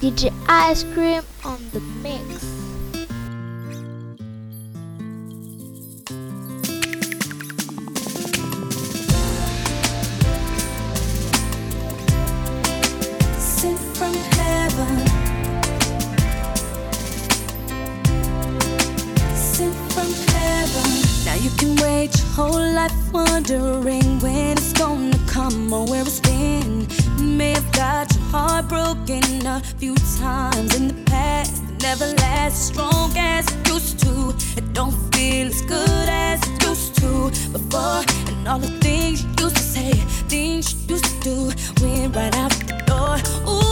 DJ Ice Cream on the mix. Sent from heaven. Sent from heaven. Now you can your whole life wondering when it's gonna come or where it's been. May have got your heart broken a few times in the past. It never lasts strong as it used to. It don't feel as good as it used to before. And all the things you used to say, things you used to do, went right out the door. Ooh.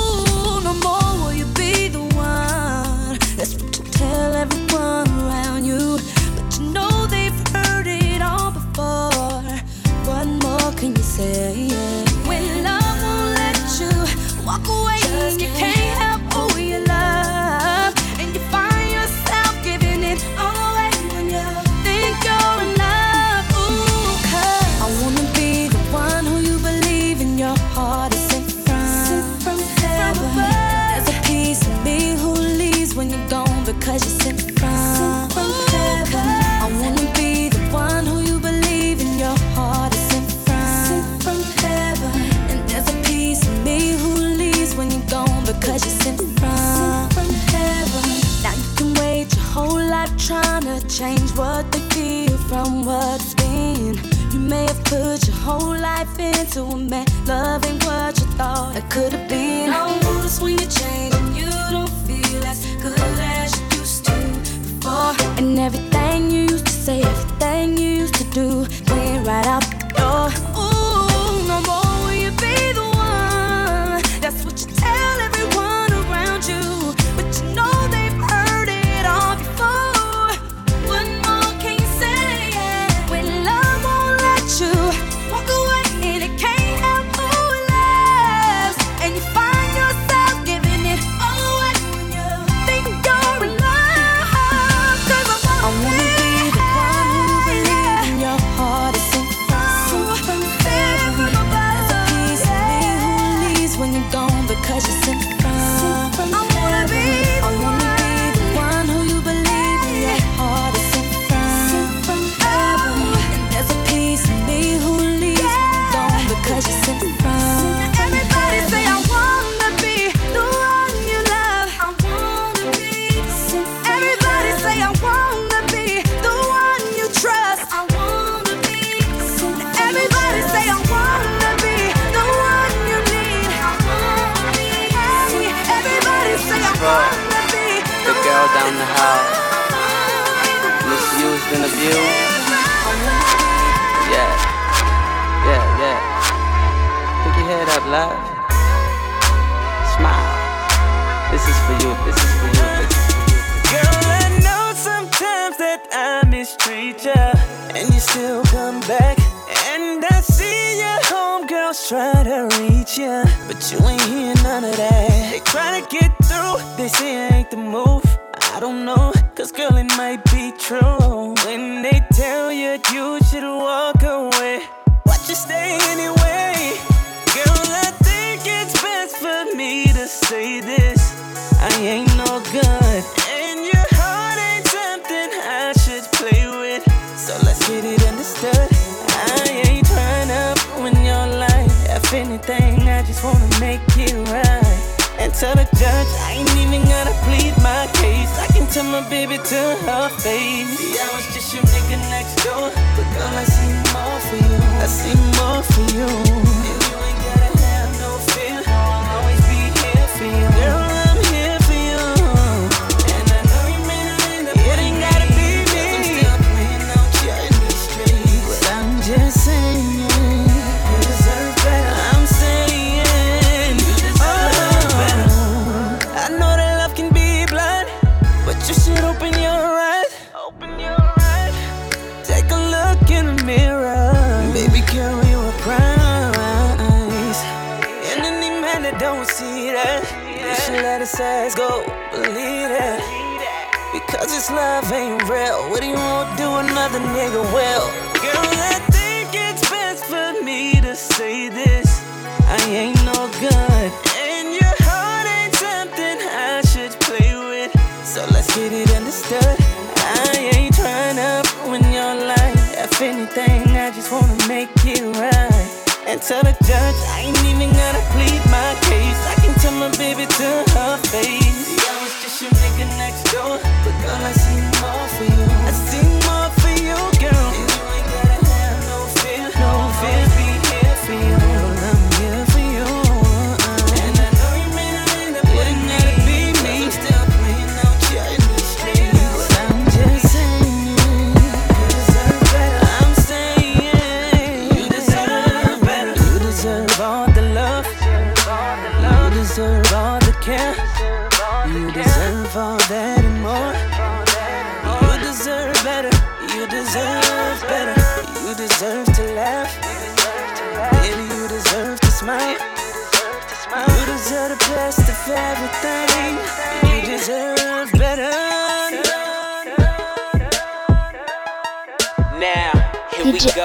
another nigga will. Girl, I think it's best for me to say this. I ain't no good. And your heart ain't something I should play with. So let's get it understood. I ain't trying to ruin your life. If anything, I just wanna make it right. And tell the judge I ain't even gonna plead.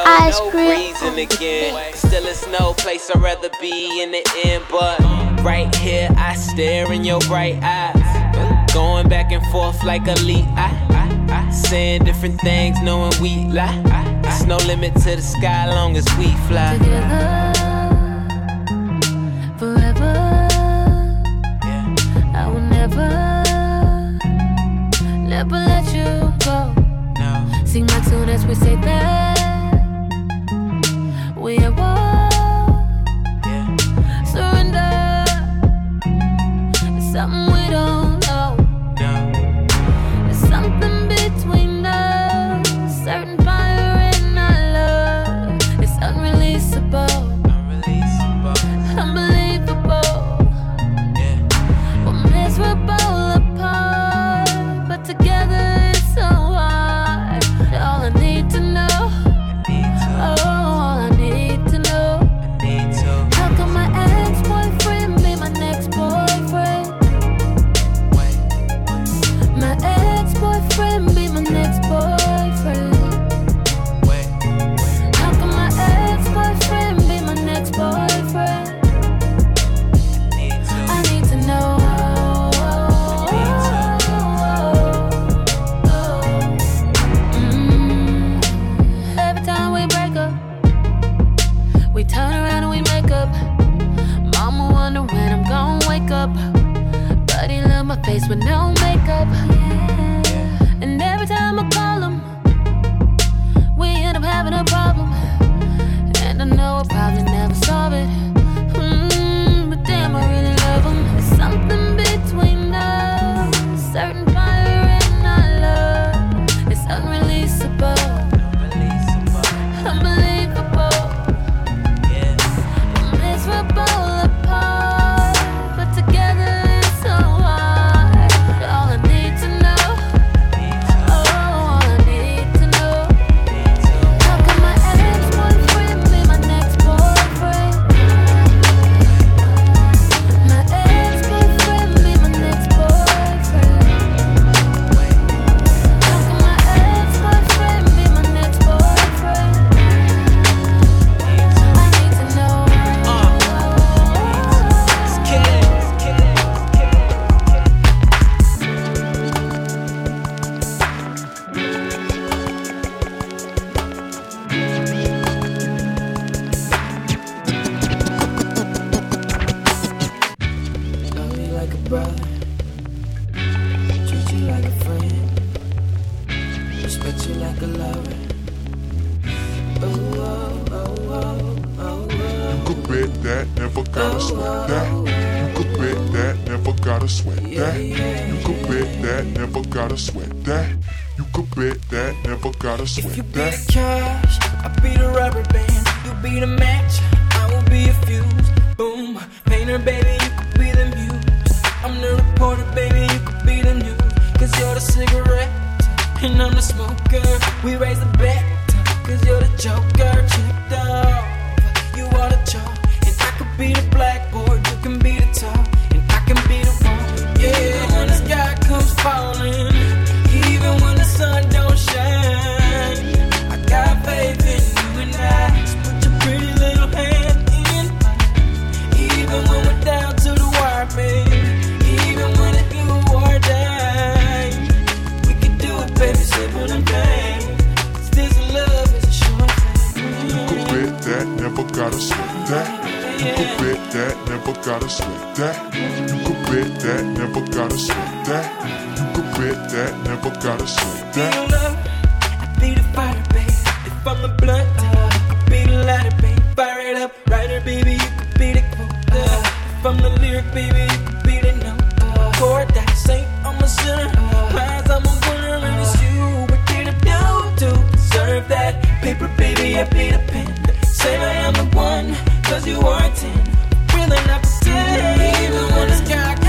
ice cream. Reason again. Still, it's no place I'd rather be in the end, but right here I stare in your bright eyes, going back and forth like a leak. I, I, I saying different things, knowing we lie. It's no limit to the sky, long as we fly. Together, forever. I will never, never let you go. No. My soon as we say that we at Surrender. It's something you like a friend, respect you like a lover. Ooh, oh, oh, oh, oh, oh. You could bet that, never gotta sweat that. You could bet that, never gotta sweat that. You could bet that, never gotta sweat that. You could bet that, never gotta sweat that. If you be the cash, I'll be the rubber band. You be the match, I will be a fuse. Boom, painter, baby, you could be the muse. I'm the reporter, baby you're the cigarette, and I'm the smoker. We raise the bet, cause you're the joker. Tricked off, you are the chalk, and I could be the black boy. that, never gotta sweat that. You could bet that, never gotta sweat that. You could bet that, never gotta sweat that. Be love, I be the fire, babe. If I'm the blunt, uh, I be the lighter, babe. Fire it up, writer, baby, you could be the quota. If I'm the lyric, baby, you could be the note. Chord that saint, I'm a sinner. Lies, I'm a winner, and it's you. But did it do to serve that paper, baby? I be the pen. Say I'm the one, cause you are ten feeling I can see. Even when the sky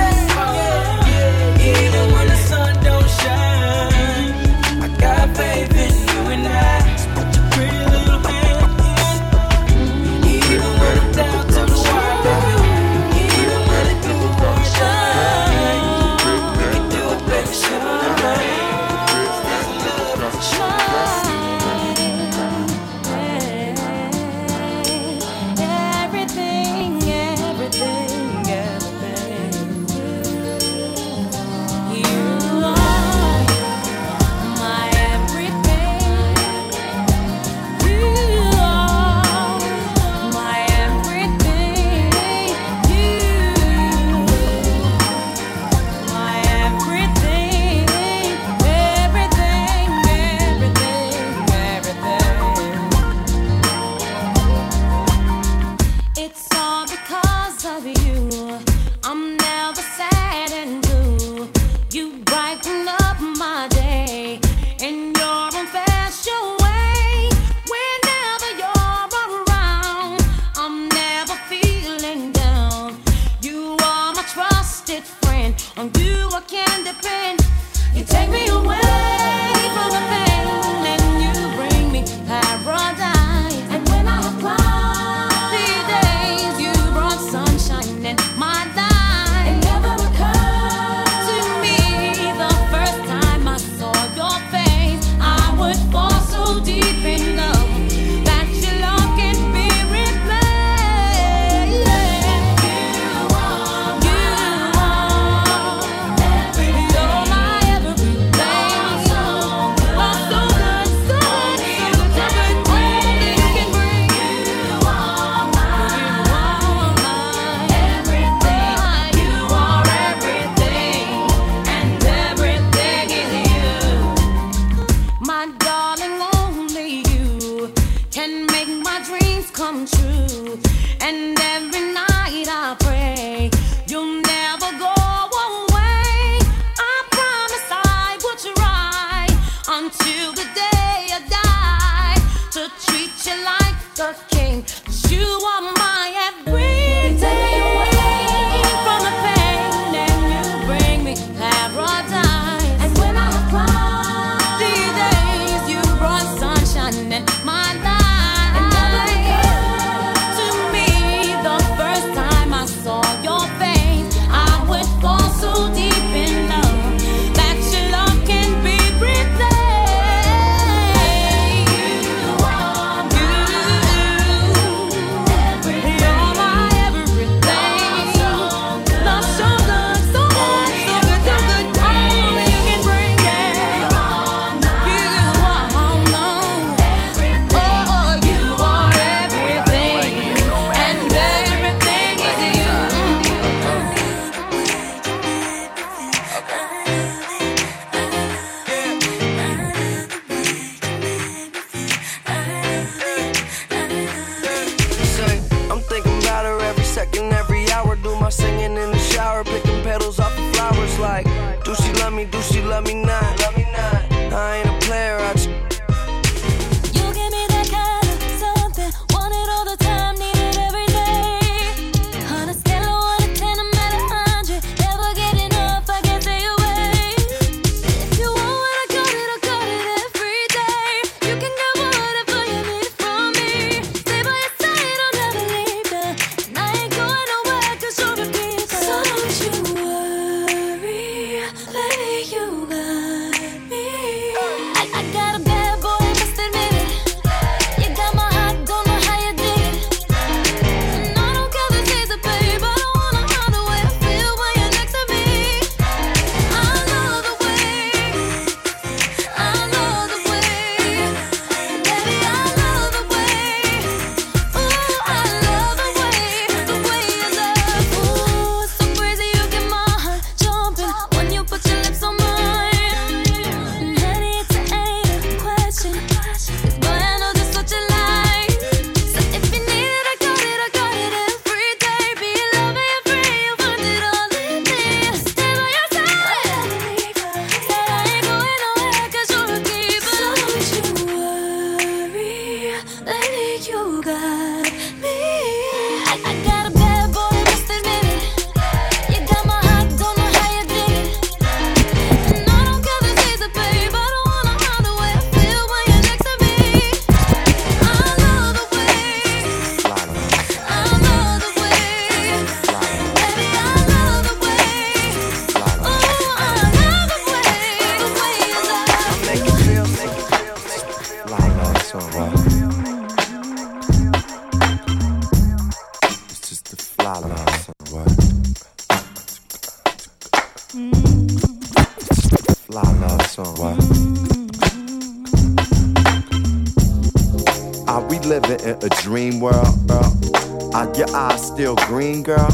dream world, girl? Are your eyes still green, girl?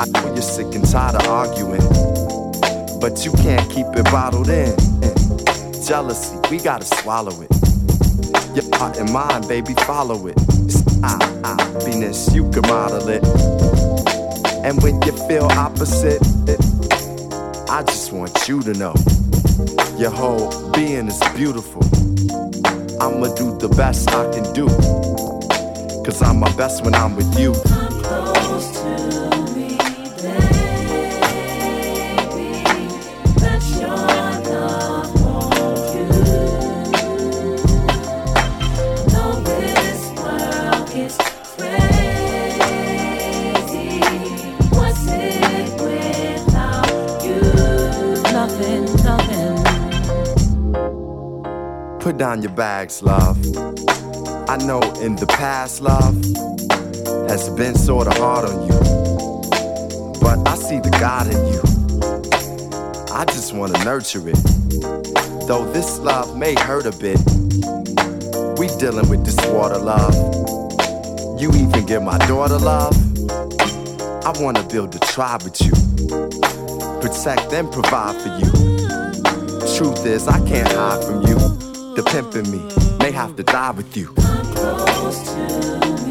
I know you're sick and tired of arguing, but you can't keep it bottled in. Jealousy, we gotta swallow it. Your heart and mind, baby, follow it. It's I, you can model it. And when you feel opposite, it, I just want you to know your whole being is beautiful. I'ma do the best I can do. Cause I'm my best when I'm with you. Come close to me, baby. Let your love hold you. Know this world is crazy. What's it without you? Nothing, nothing. Put down your bags, love. Know in the past, love has been sorta hard on you. But I see the God in you. I just wanna nurture it. Though this love may hurt a bit, we dealing with this water love. You even give my daughter love. I wanna build a tribe with you. Protect and provide for you. Truth is, I can't hide from you. The pimp in me may have to die with you. Close to me,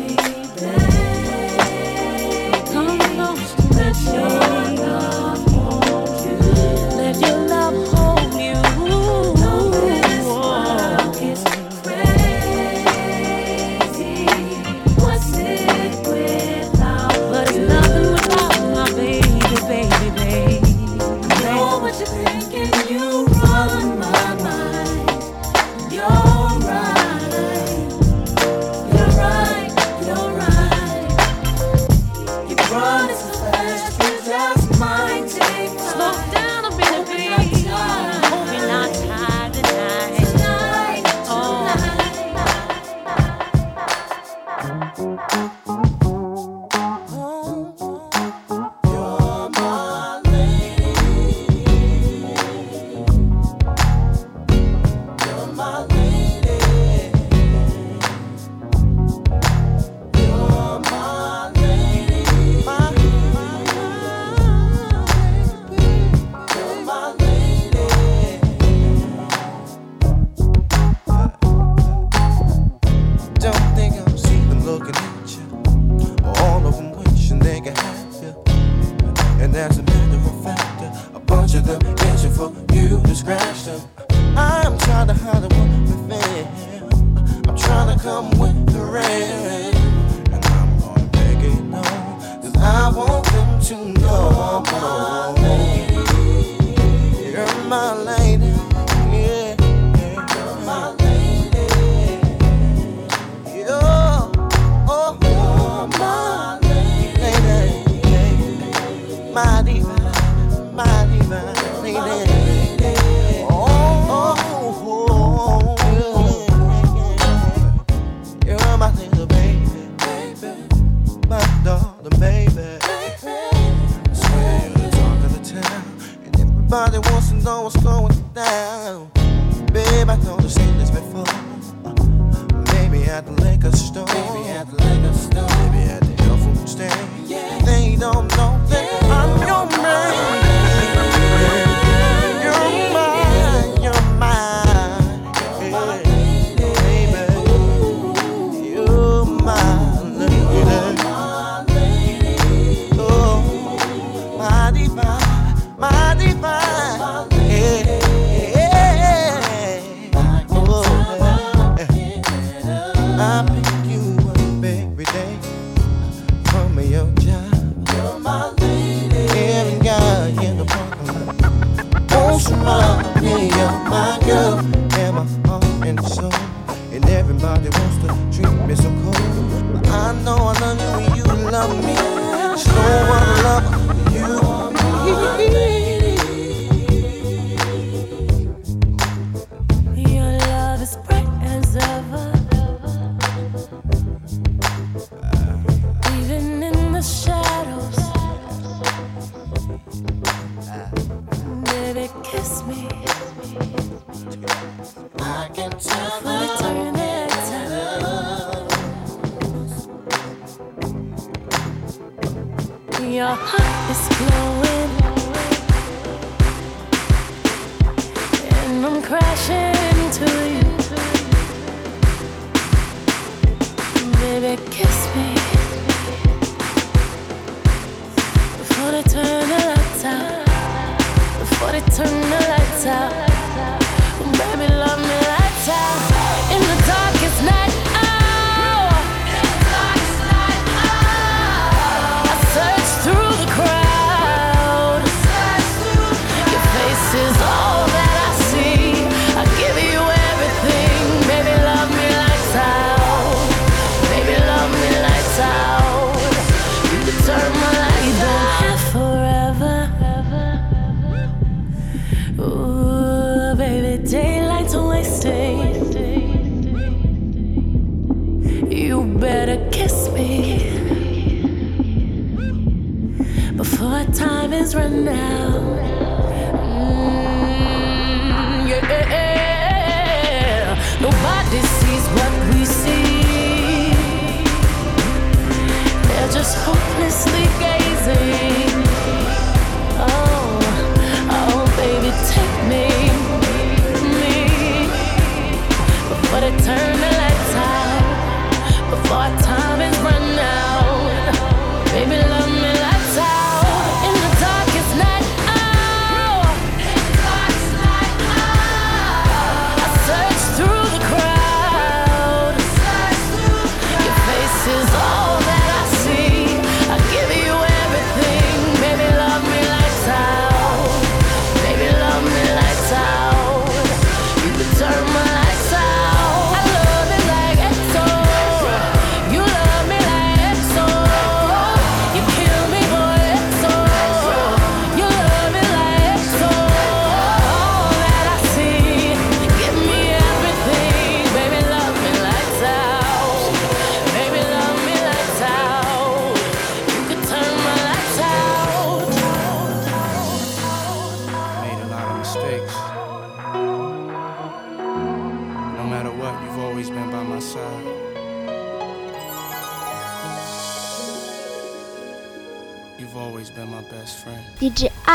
Nobody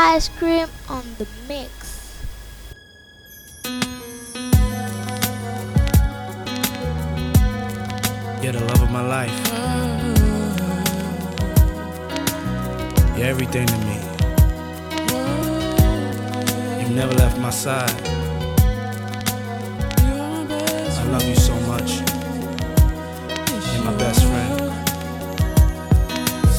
Ice Cream on the mix. You're the love of my life. You're everything to me. You've never left my side.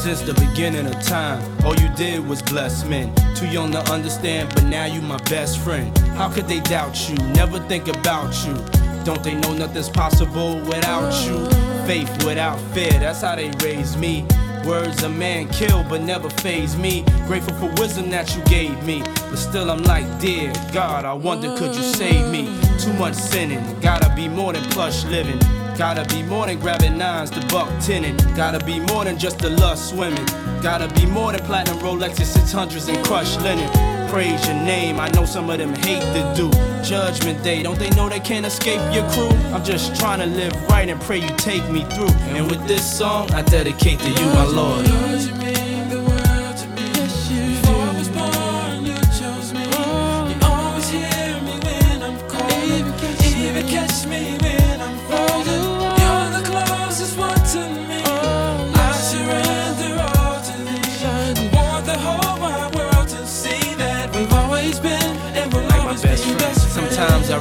Since the beginning of time. All you did was bless men. Too young to understand, but now you my best friend. How could they doubt you? Never think about you. Don't they know nothing's possible without you? Faith without fear, that's how they raised me. Words a man kill, but never phase me. Grateful for wisdom that you gave me. But still, I'm like, dear God, I wonder, could you save me? Too much sinning, gotta be more than plush living. Gotta be more than grabbing nines to buck tinning. Gotta be more than just the lust swimming. Gotta be more than platinum Rolexes, 600s, and crushed linen. Praise your name, I know some of them hate to do. Judgment day, don't they know they can't escape your crew? I'm just trying to live right and pray you take me through. And with this song, I dedicate to you, my Lord.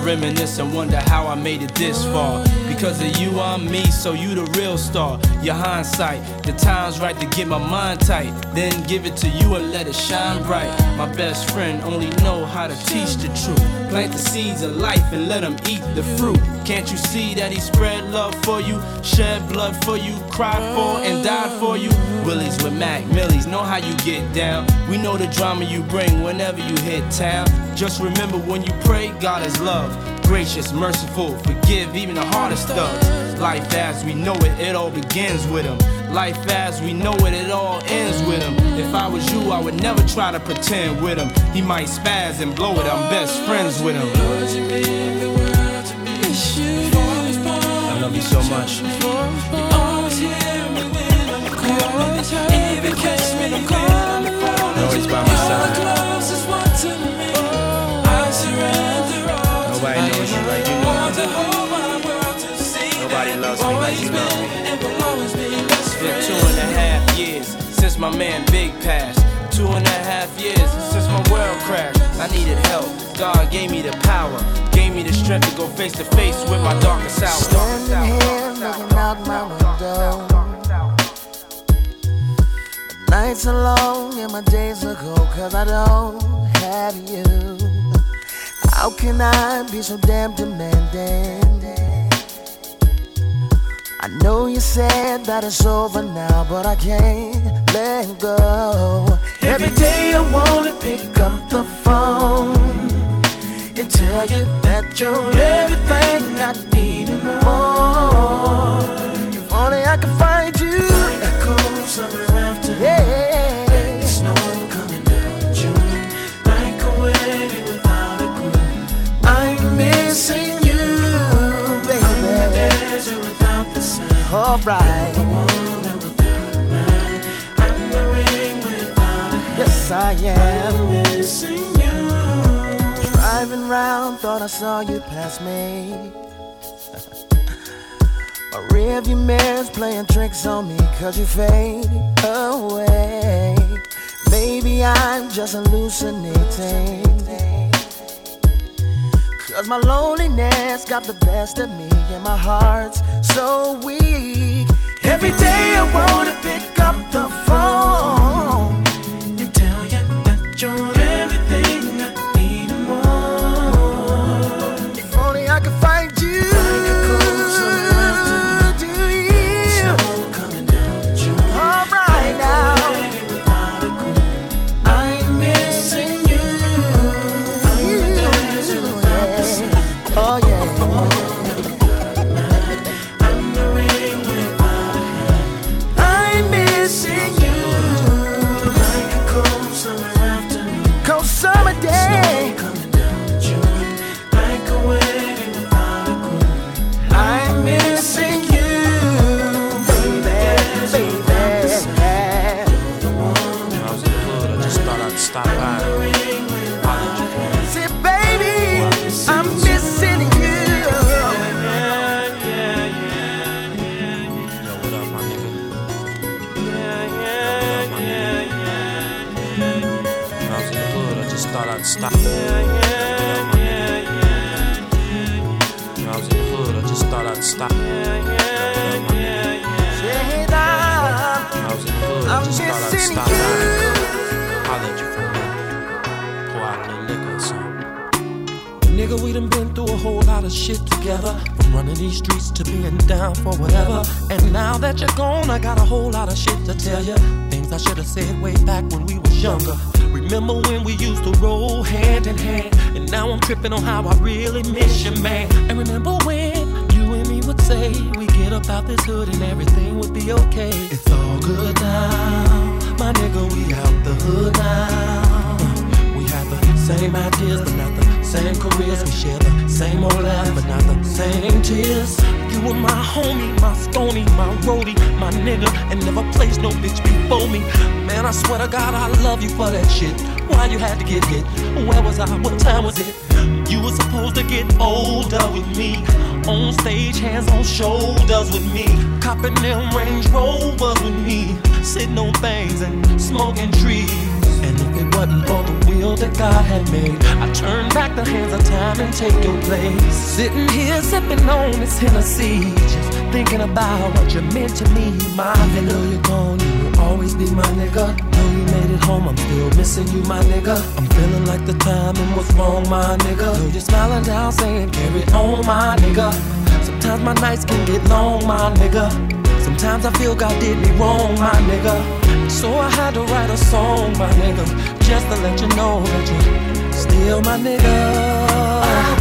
Reminisce and wonder how I made it this far. Because of you, I'm me, so you the real star. Your hindsight, the time's right to get my mind tight. Then give it to you and let it shine bright. My best friend only know how to teach the truth. Plant the seeds of life and let them eat the fruit. Can't you see that he spread love for you? Shed blood for you, cried for and died for you? Willies with Mac Millies, know how you get down. We know the drama you bring whenever you hit town. Just remember when you pray, God is love. Gracious, merciful, forgive even the hardest Life as we know it, it all begins with him. Life as we know it, it all ends with him. If I was you, I would never try to pretend with him. He might spaz and blow it, I'm best friends with him. I love you so much. You always when I'm Even catch me always been and will always be best friends. Two and a half years since my man Big passed. Two and a half years since my world crashed. I needed help. God gave me the power, gave me the strength to go face to face with my darkest hour. Standing here looking out my window. Nights are long and my days are cold cause I don't have you. How can I be so damn demanding? I know you said that it's over now, but I can't let go. Every day I wanna pick up the phone and tell you that you're everything I need and more. If only I could find you. Echo summer Alright. Yes, I am. Driving round, thought I saw you pass me. My rearview mirror's playing tricks on me cause you fade away. Maybe I'm just hallucinating. Cause my loneliness got the best of me and my heart's so weak. Every day I wanna pick up the phone we done been through a whole lot of shit together. From running these streets to being down for whatever. And now that you're gone, I got a whole lot of shit to tell you. Things I should have said way back when we was younger. Remember when we used to roll hand in hand? And now I'm tripping on how I really miss you, man. And remember when you and me would say we get up out this hood and everything would be okay. It's all good now, my nigga. We out the hood now. We have the same ideas, but not the same careers. We share the same old laugh, but not the same tears. You were my homie, my stony, my roadie, my nigga, and never placed no bitch before me. Man, I swear to God, I love you for that shit. Why you had to get hit? Where was I? What time was it? You were supposed to get older with me. On stage, hands on shoulders with me. Copping them Range Rovers with me. Sitting on things and smoking trees. Wasn't for the will that God had made, I turn back the hands of time and take your place. Sitting here sipping on this Hennessy, just thinking about what you meant to me. My though you're gone, you will always be my nigga. Though you made it home, I'm still missing you, my nigga. I'm feeling like the timing was wrong, my nigga. Though you're smiling down, saying carry on, my nigga. Sometimes my nights can get long, my nigga. Sometimes I feel God did me wrong, my nigga. So I had to write a song, my nigga, just to let you know that you're still my nigga. Oh, I,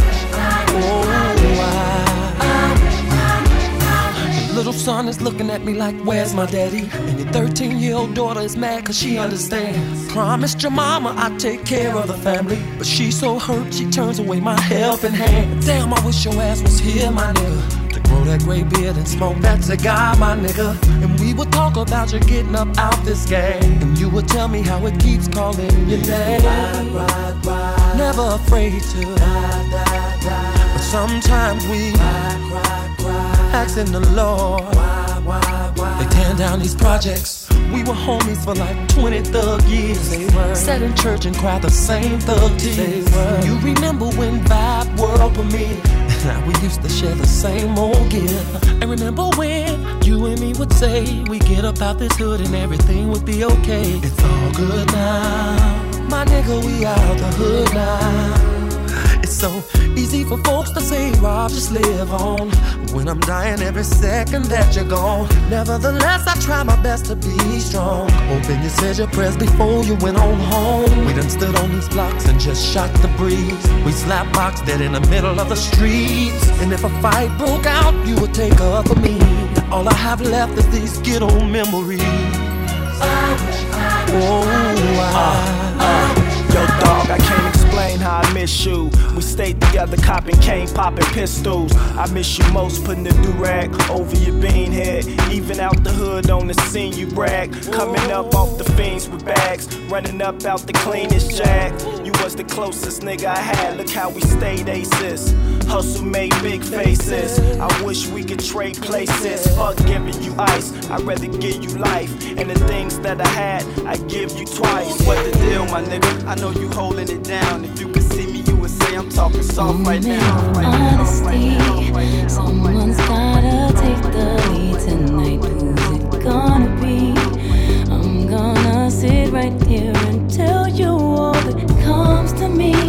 Little son is looking at me like, where's my daddy? And your 13 year old daughter is mad cause she understands. Promised your mama I'd take care of the family. But she's so hurt, she turns away my helping hand. Damn, I wish your ass was here, my nigga. That gray beard and smoke that cigar, my nigga. And we would talk about you getting up out this game. And you would tell me how it keeps calling your name. Ride, ride, ride. Never afraid to. Ride, ride, ride. But sometimes we. Ride, ride, ride. Asking the Lord. Why, why, why? They tearing down these projects. We were homies for like 20 thug years. They were. Sat in church and cried the same thug tears. You remember when Vibe World premiered? We used to share the same old gear. And remember when you and me would say we get up out this hood and everything would be okay. It's all good now. My nigga, we out the hood now. It's so easy for folks to say, Rob, just live on. When I'm dying every second that you're gone. Nevertheless, I try my best to be strong. Hoping you said your prayers before you went on home. We done stood on these blocks and just shot the breeze. We slap box dead in the middle of the streets. And if a fight broke out, you would take up for me. All I have left is these good old memories. Oh, I, uh, yo, dog, I can't explain how I miss you. We stayed together, copping cane, popping pistols. I miss you most, putting the do rag over your bean head. Even out the hood on the scene, you brag. Coming up off the fiends with bags, running up out the cleanest jack. Was the closest nigga I had. Look how we stayed aces. Hustle made big faces. I wish we could trade places. Fuck giving you ice, I'd rather give you life. And the things that I had, I give you twice. What the deal, my nigga? I know you holding it down. If you could see me, you would say I'm talking soft right now. Honesty, someone's gotta take the lead tonight. Who's it gonna be? I'm gonna sit right here comes to me.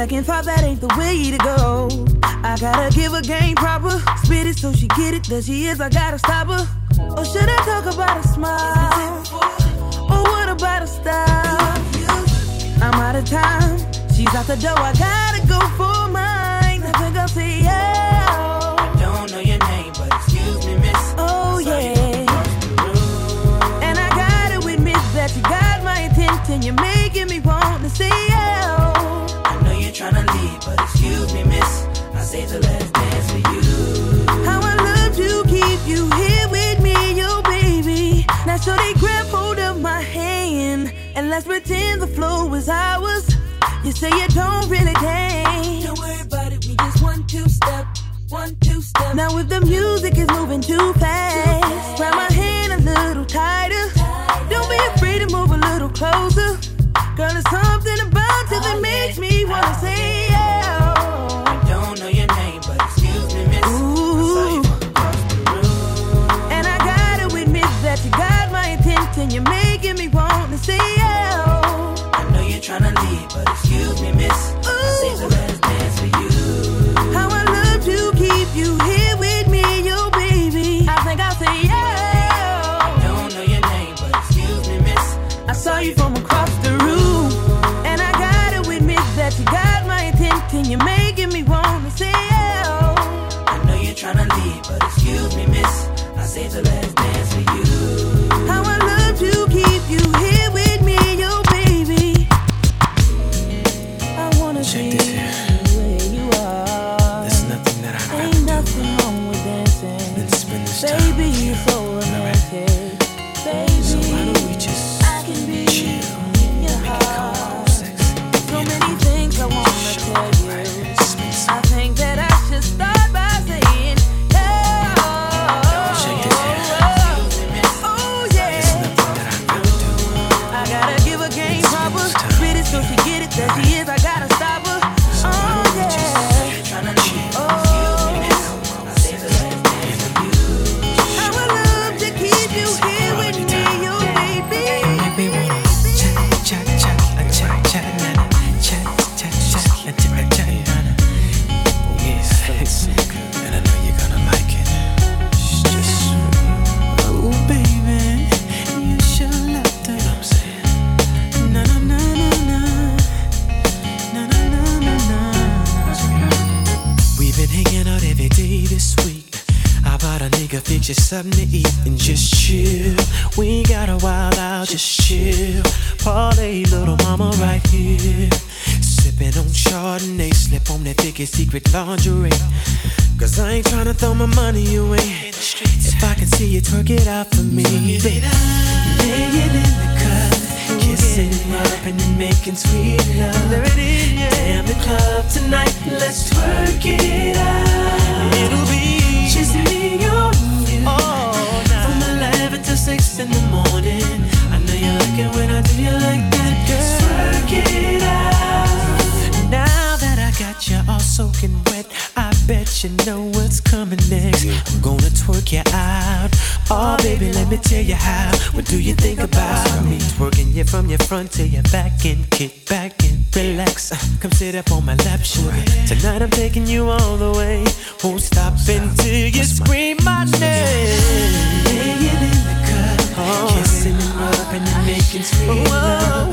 Second thought, that ain't the way to go. I gotta give her game proper. Spit it so she get it. There she is, I gotta stop her. Or should I talk about a smile? Or what about a style? I'm out of time. She's out the door. I gotta go for I know you're trying to leave, but excuse me, miss. I say the last dance for you. How I love to keep you here with me, yo baby. Now so they grab hold of my hand and let's pretend the flow is ours. You say you don't really care. Don't worry about it, we just one two step, one two step. Now if the music is moving too fast, grab my hand a little tighter. Don't be afraid to move a little closer. Girl, there's something about till it oh, makes me wanna say yeah. see get you something to eat and just chill. We got a while out, just chill. Parlay, little mama, right here. Sipping on Chardonnay, slip on that thickest secret lingerie. Cause I ain't trying to throw my money away. If I can see you twerk it out for me, baby. Laying in the cut, kissing up and making sweet love. Damn the club tonight, let's twerk it out. It'll be just me six in the morning. I know you're looking when I do you like that, girl. Work it out. Now that I got you all soaking wet, I bet you know what's coming next. I'm gonna twerk you out. Oh, baby, let me tell you how. What do you think about me? Twerking you from your front to your back and kick back and relax. Uh, come sit up on my lap, sure. Tonight I'm taking you all the way. Won't stop until you scream my name. Oh, Kissing and rubbing and making sweet love.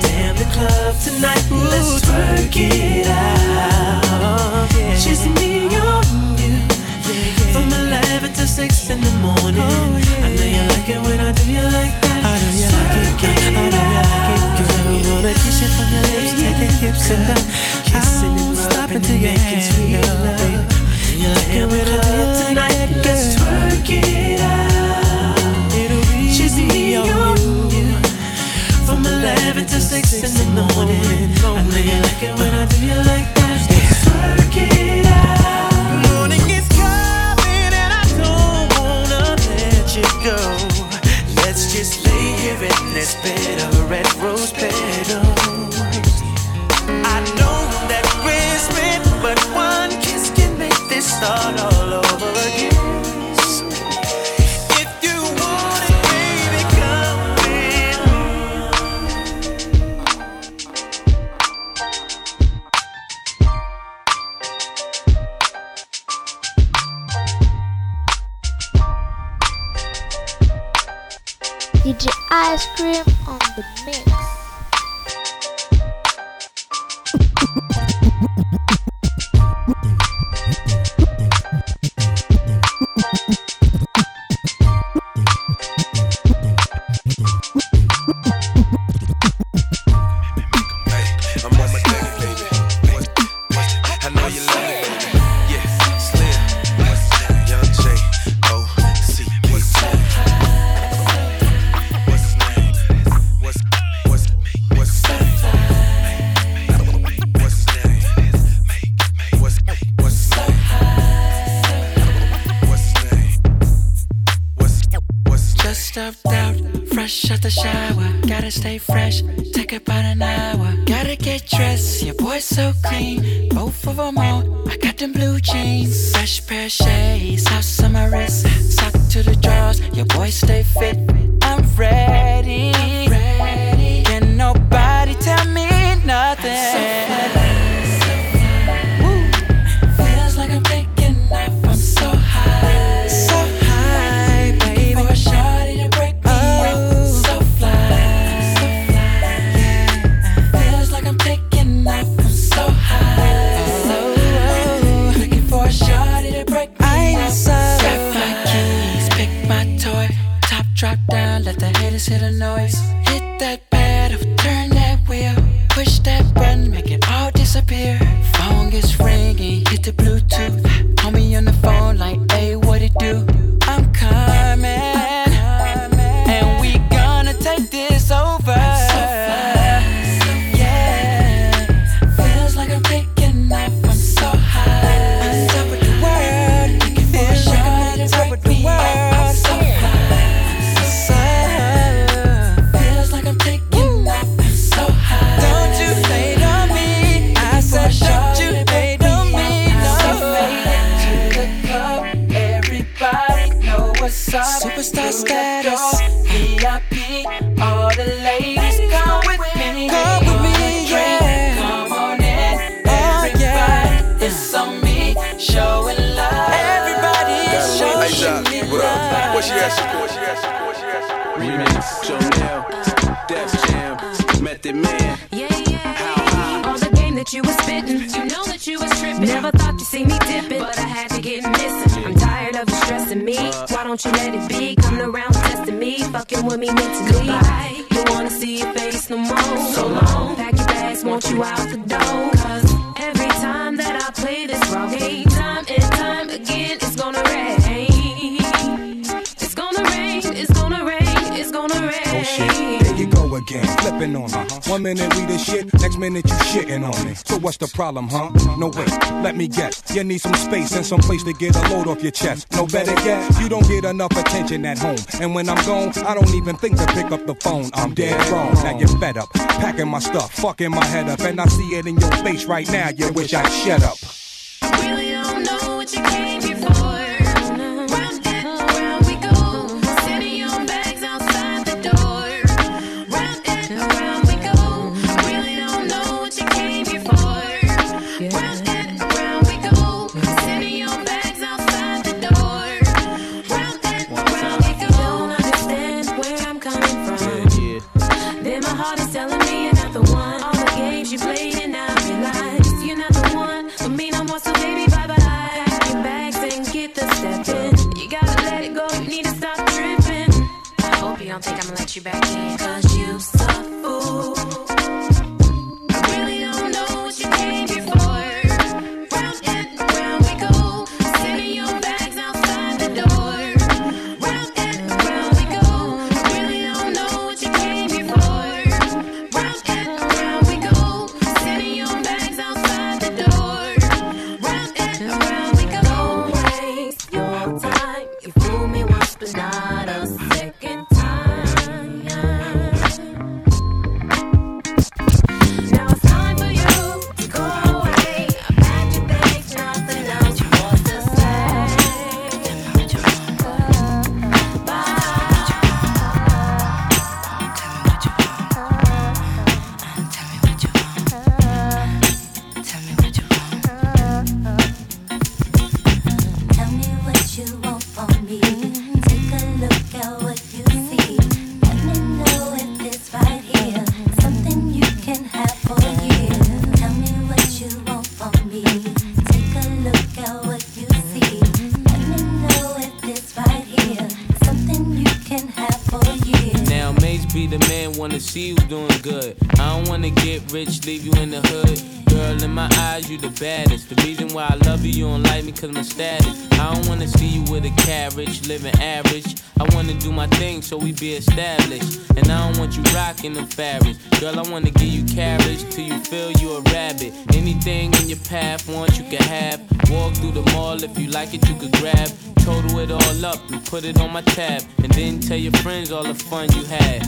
Damn the club tonight, Ooh, let's twerk it out. Yeah. Me on you. Yeah, yeah. From 11 to 6 in the morning. Oh, yeah. I know you like it when I do you like that. I know you like it, girl. I know you like it, girl. I wanna kiss you from your lips take your hips and down. Kissing and rubbing and making sweet love. You like it when I do you like. Let's twerk it out on you. From 11 to 6 in the morning. I know you like it when I do you like that. Just work it out. Morning is coming and I don't wanna let you go. Let's just lay here in this bed of red rose petals. I know that we're spent, but one kiss can make this start all DJ Ice Cream on the mix. See me dipping, but I had to get missing. I'm tired of you stressing me. Why don't you let it be? Coming around testing me, fucking with me mentally. Goodbye. Don't wanna see your face no more. So long. Pack your bags, want you out the door. Flipping on me. One minute we the shit, next minute you shitting on me. So what's the problem, huh? No wait, let me guess. You need some space and some place to get a load off your chest. No better yet, you don't get enough attention at home. And when I'm gone, I don't even think to pick up the phone. I'm dead wrong. Now you're fed up, packing my stuff, fucking my head up, and I see it in your face right now. You wish I'd shut up. Me status. I don't wanna see you with a carriage, living average. I wanna do my thing so we be established. And I don't want you rocking the fabrics. Girl, I wanna give you carriage till you feel you a rabbit. Anything in your path, want you can have. Walk through the mall if you like it, you could grab. Total it all up and put it on my tab. And then tell your friends all the fun you had.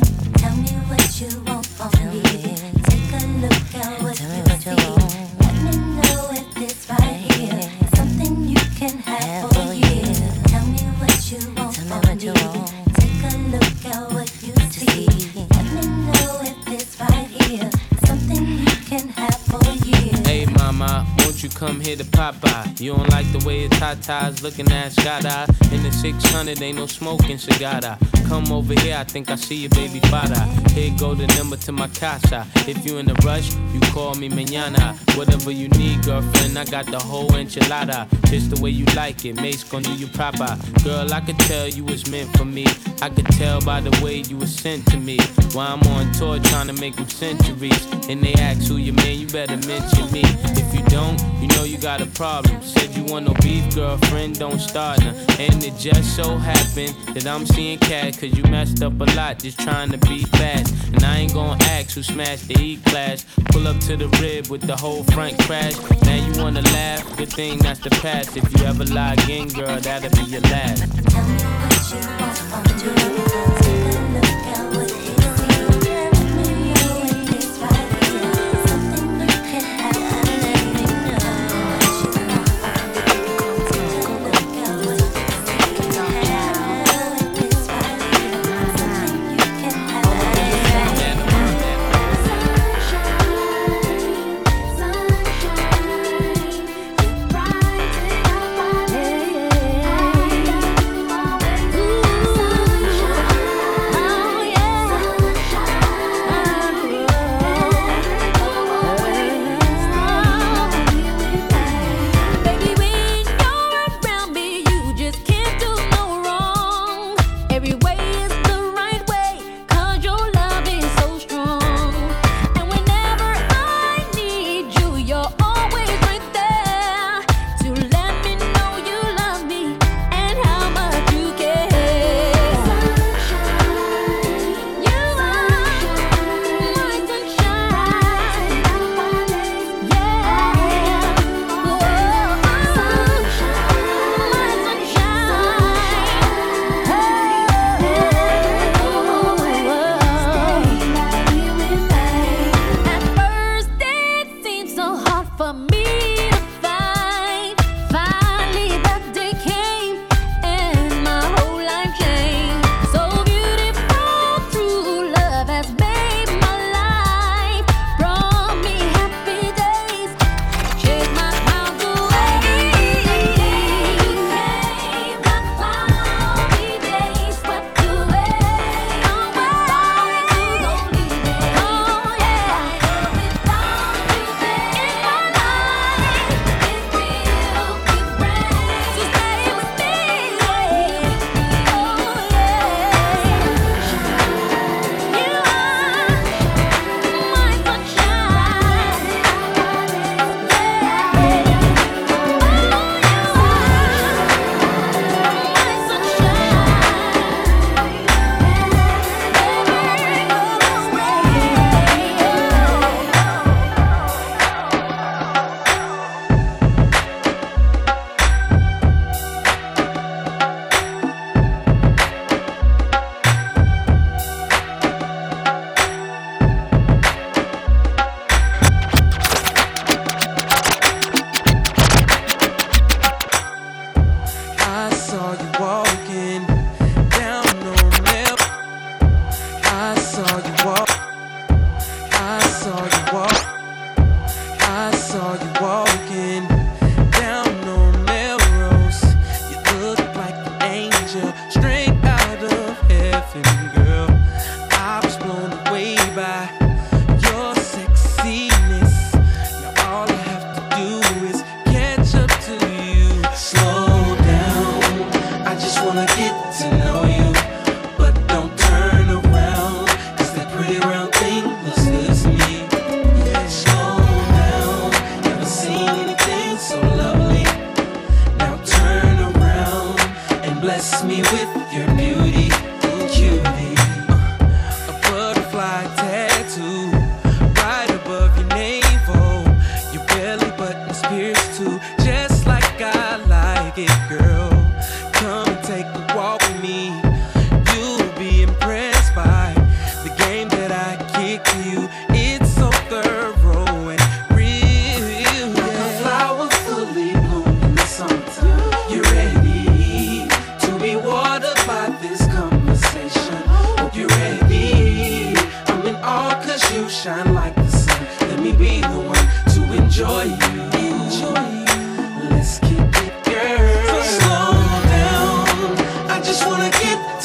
Ties, looking at Scott In the 600, ain't no smoking cigar. Come over here, I think I see your baby father. Here go the number to my casa. If you in a rush, you call me mañana. Whatever you need, girlfriend, I got the whole enchilada. Just the way you like it, Mase gon' do you proper. Girl, I could tell you was meant for me. I could tell by the way you was sent to me. While I'm on tour trying to make them centuries. And they ask who you man, you better mention me. If you don't, you know you got a problem. Said you want no beef, girlfriend, don't start now. And it just so happened that I'm seeing cat, cause you messed up a lot just trying to be fast. And I ain't gonna ask who smashed the E class. Pull up to the rib with the whole front crash. Now you wanna laugh? Good thing that's the past. If you ever lie again, girl, that'll be your last.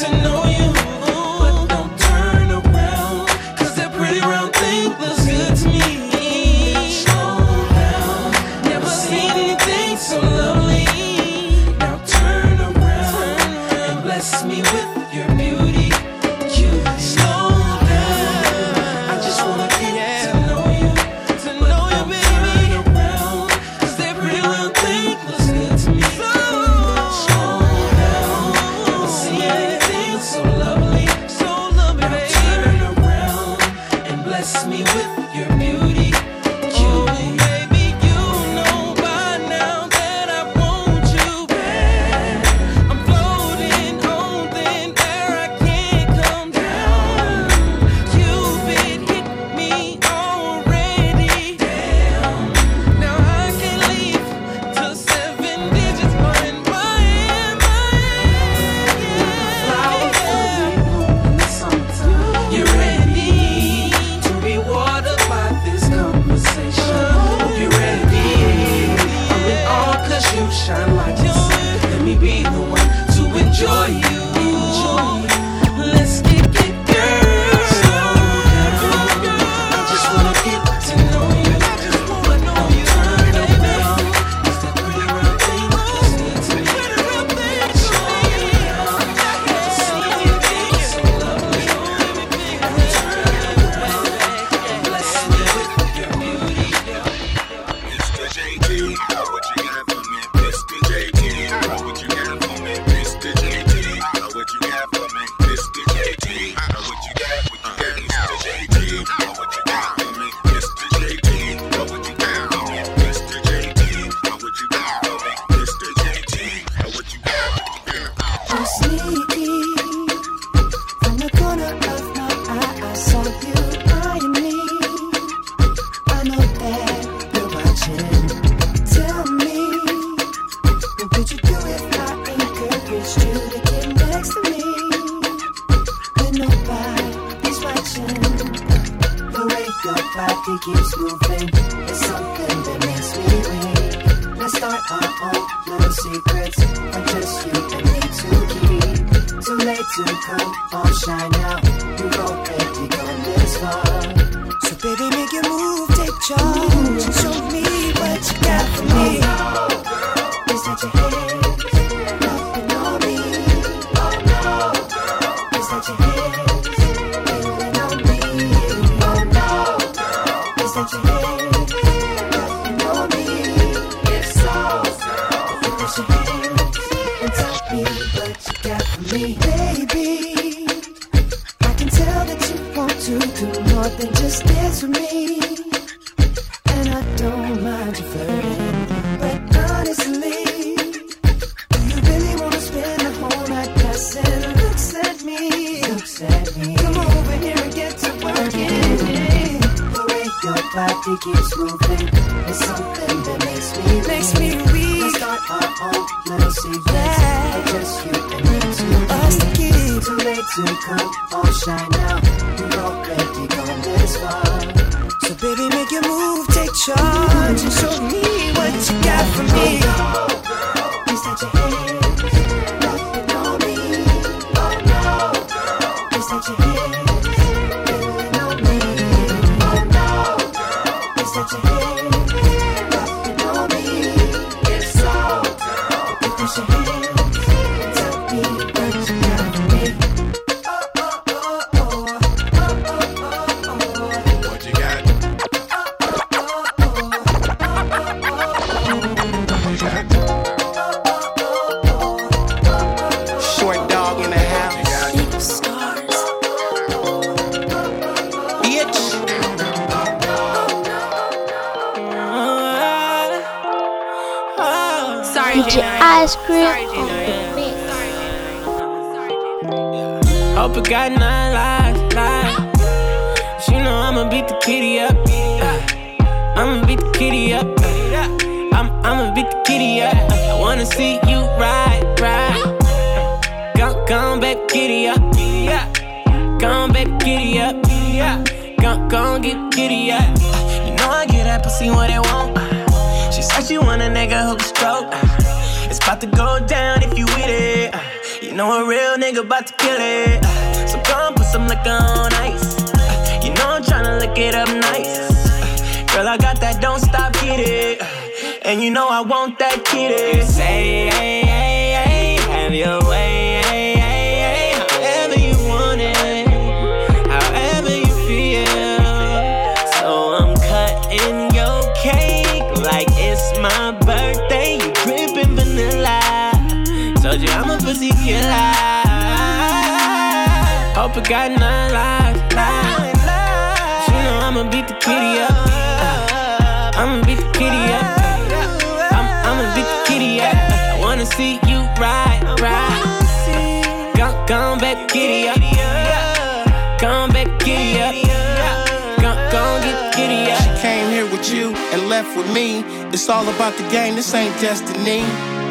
to know my keeps moving. It's something that makes me lean. Let's start our own little secrets. Or just you and me to keep. Too late to come, all shine out. Hope it got nine lives, lives. She know I'ma beat the kitty up. I'ma beat the kitty up. I'm, I'ma beat the kitty up. I wanna see you ride, ride. Come come, back, kitty up. Come Go back, kitty up. Come come, get kitty up. You know I get that pussy what it want. She said she want a nigga who can stroke. It's about to go down know a real nigga about to kill it. So come put some liquor on ice. You know I'm tryna lick it up nice. Girl, I got that don't stop, get it. And you know I want that get kitty. Say, hey. you lie. Hope it got none lies. lies. You know I'ma beat the kitty up. Uh, I'ma beat the kitty up. Uh, I'm, I'ma beat the kitty up. I wanna see you ride, ride. Come gone back, kitty up. Come back, kitty up. Gone, get giddy up. She came here with you and left with me. It's all about the game. This ain't destiny.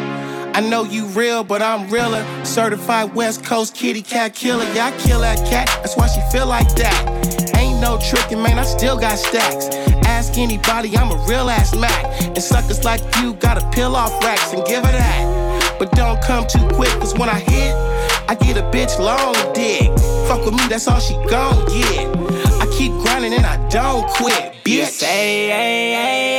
I know you real, but I'm realer. Certified West Coast kitty cat killer. Yeah, I kill that cat, that's why she feel like that. Ain't no trickin', man, I still got stacks. Ask anybody, I'm a real ass Mac. And suckers like you gotta peel off racks and give her that. But don't come too quick, cause when I hit, I get a bitch long dick. Fuck with me, that's all she gon' get. I keep grindin' and I don't quit, bitch. Yes, ay, ay.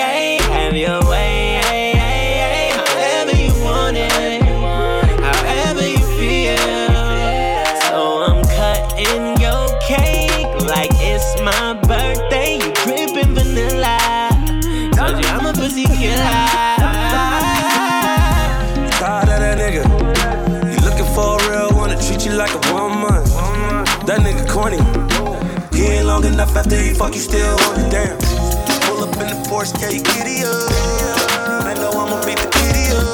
That nigga corny. He ain't long enough after he fuck you still on the damn. Pull up in the Porsche, yeah, you giddy up. I know I'ma beat the kitty up.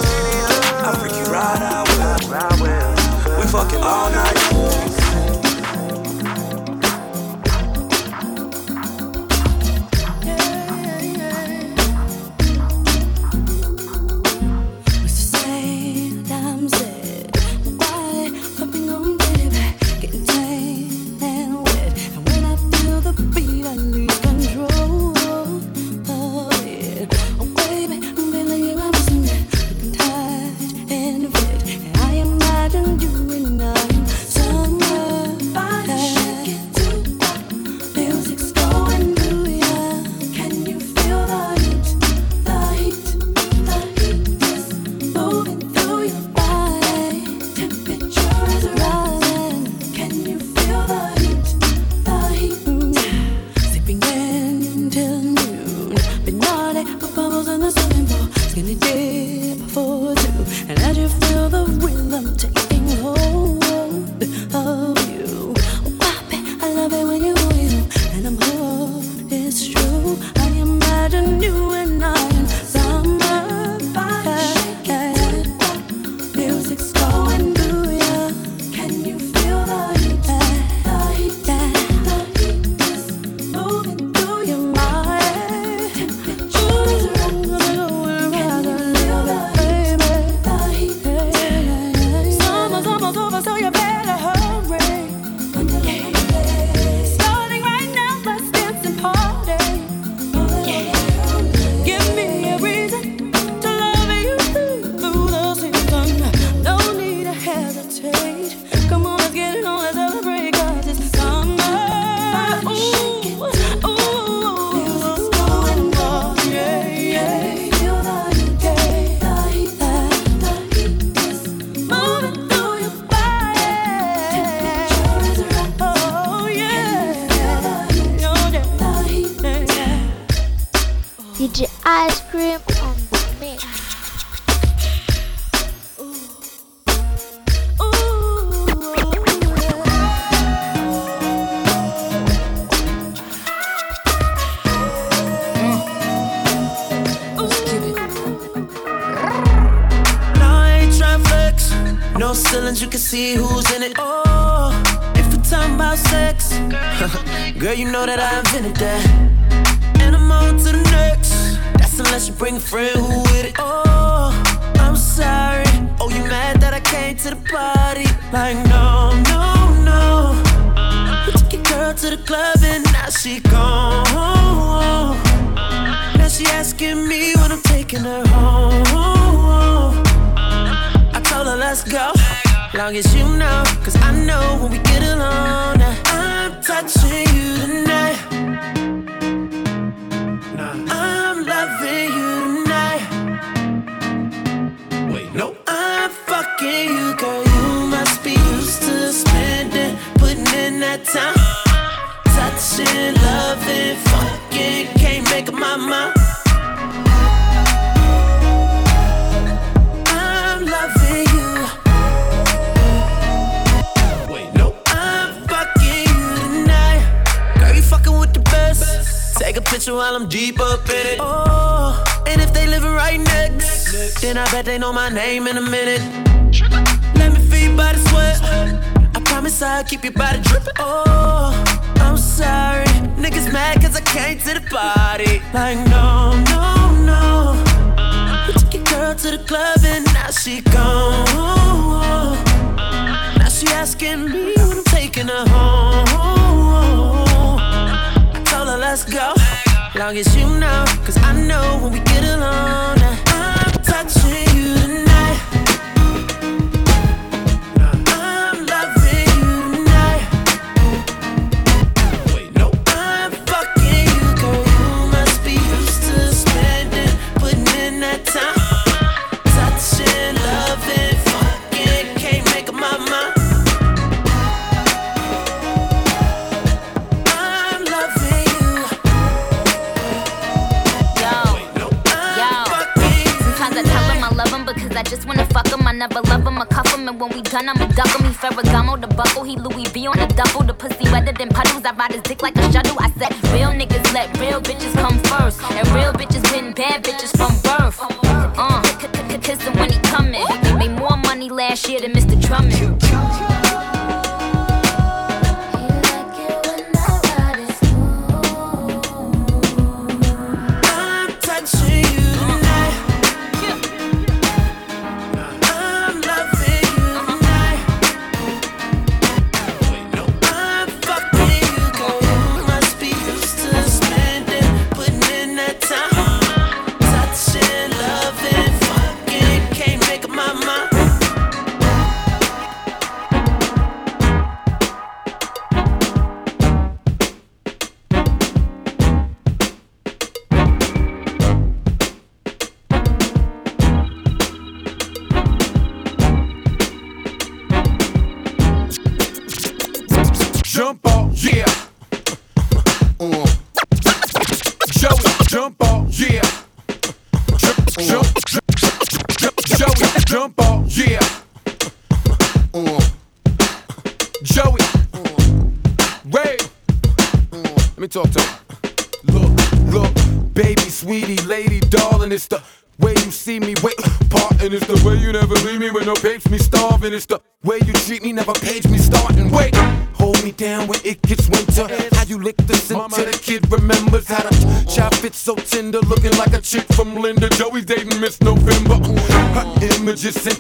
I freak you right, out. We fucking all night. as know my name in a minute. Let me feed by the sweat. I promise I'll keep you by the And when we done, I'ma duck me Ferragamo, the buckle. He Louis V on the double. The pussy wetter than puddles. I ride his dick like a shuttle. I said, real niggas let real bitches come first. And real bitches been bad bitches from birth. Uh, kiss him when he coming. Made more money last year than Mr. Drummond.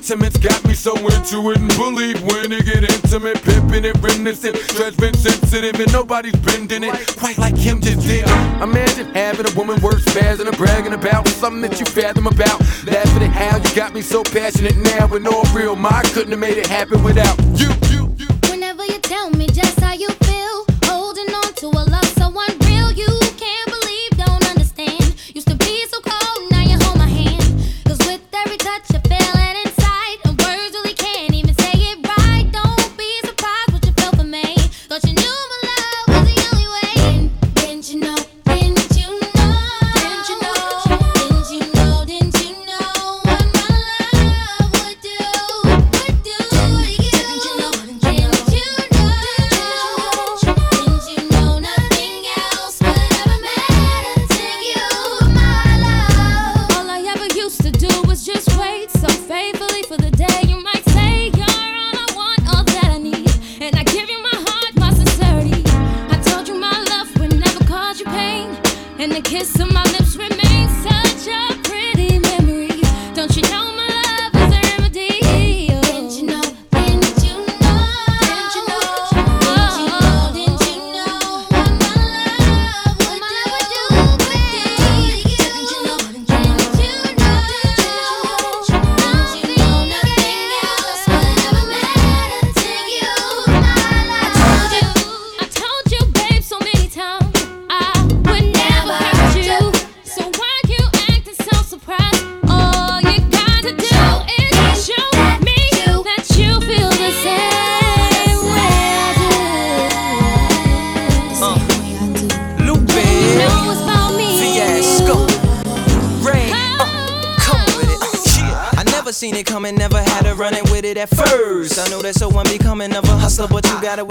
sentiments got me so into it and believe when it get intimate, pimping it, reminiscent, judgment sensitive, and nobody's bending it quite like him just did. Imagine having a woman worse spazzing and bragging about something that you fathom about. Laughing at how you got me so passionate now, with no real mind couldn't have made it happen without you. you. Whenever you tell me just how you feel.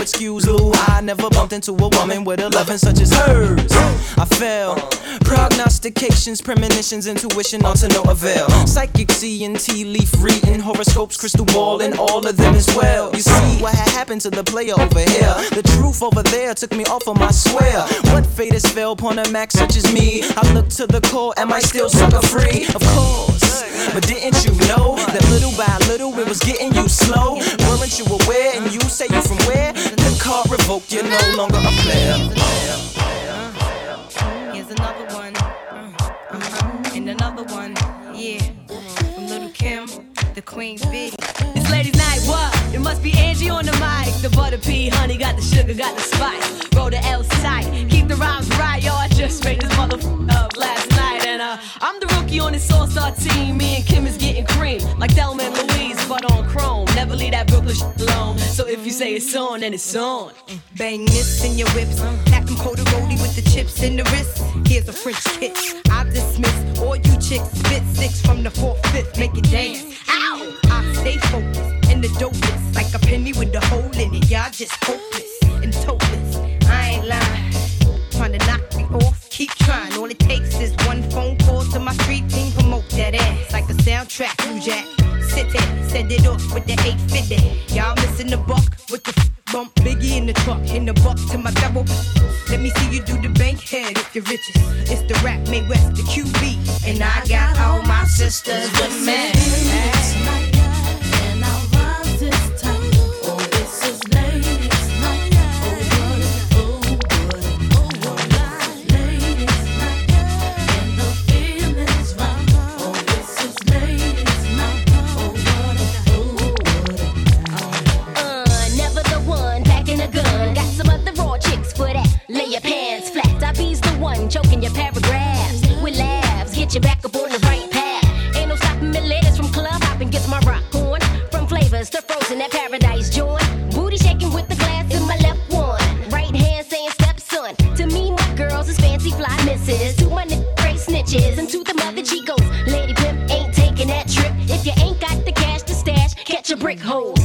excuse Lou. I never bumped into a woman with a loving such as hers. I fell. Prognostications, premonitions, intuition, all to no avail. Psychic seeing, tea leaf reading, horoscopes, crystal ball, and all of them as well. You see what had happened to the player over here. The truth over there took me off of my swear. What fate has fell upon a max such as me? I look to the core, am I still sucker free? Of course. But didn't you know that little by little it was getting you slow? Weren't you aware? And you say you from where? The card revoked, you're no longer a player. Here's another one, uh-huh. and another one, yeah. From Lil' Kim, the Queen Bee. It's ladies' night, what? It must be Angie on the mic. The butter pea, honey, got the sugar, got the spice. Roll the L tight, keep the rhymes right, y'all. I just made this motherfucker up last night and I'm the rookie on this all-star team. Me and Kim is getting cream, like Thelma and Louise, but on chrome. Never leave that Brooklyn shit alone. So if you say it's on, then it's on. Bang this in your whips. Pack them roadie with the chips in the wrist. Here's a French kiss. I dismiss all you chicks. Spit six from the fourth, fifth. Make it dance. Ow! I stay focused in the dopest. Like a penny with a hole in it. Y'all just hopeless and topless. I ain't lying. Trying to knock me off. Keep trying. All it takes is one call to my street team. Promote that ass like a soundtrack. New Jack. Sit there, send it off with the 850. Y'all missing the buck with the bump. Biggie in the truck, in the buck to my double. Let me see you do the bank head if you're riches. It's the rap made west, the QB. And I got all my sisters with me. One choking your paragraphs with laughs. Get you back up on the right path. Ain't no stopping me legs from club hopping. Gets my rock on. From flavors to frozen at paradise joint. Booty shaking with the glass in my left one. Right hand saying stepson. To me, my girls is fancy fly misses. To my nigga, great snitches. And to the mother chicos. Lady pimp ain't taking that trip. If you ain't got the cash to stash, catch a brick hole.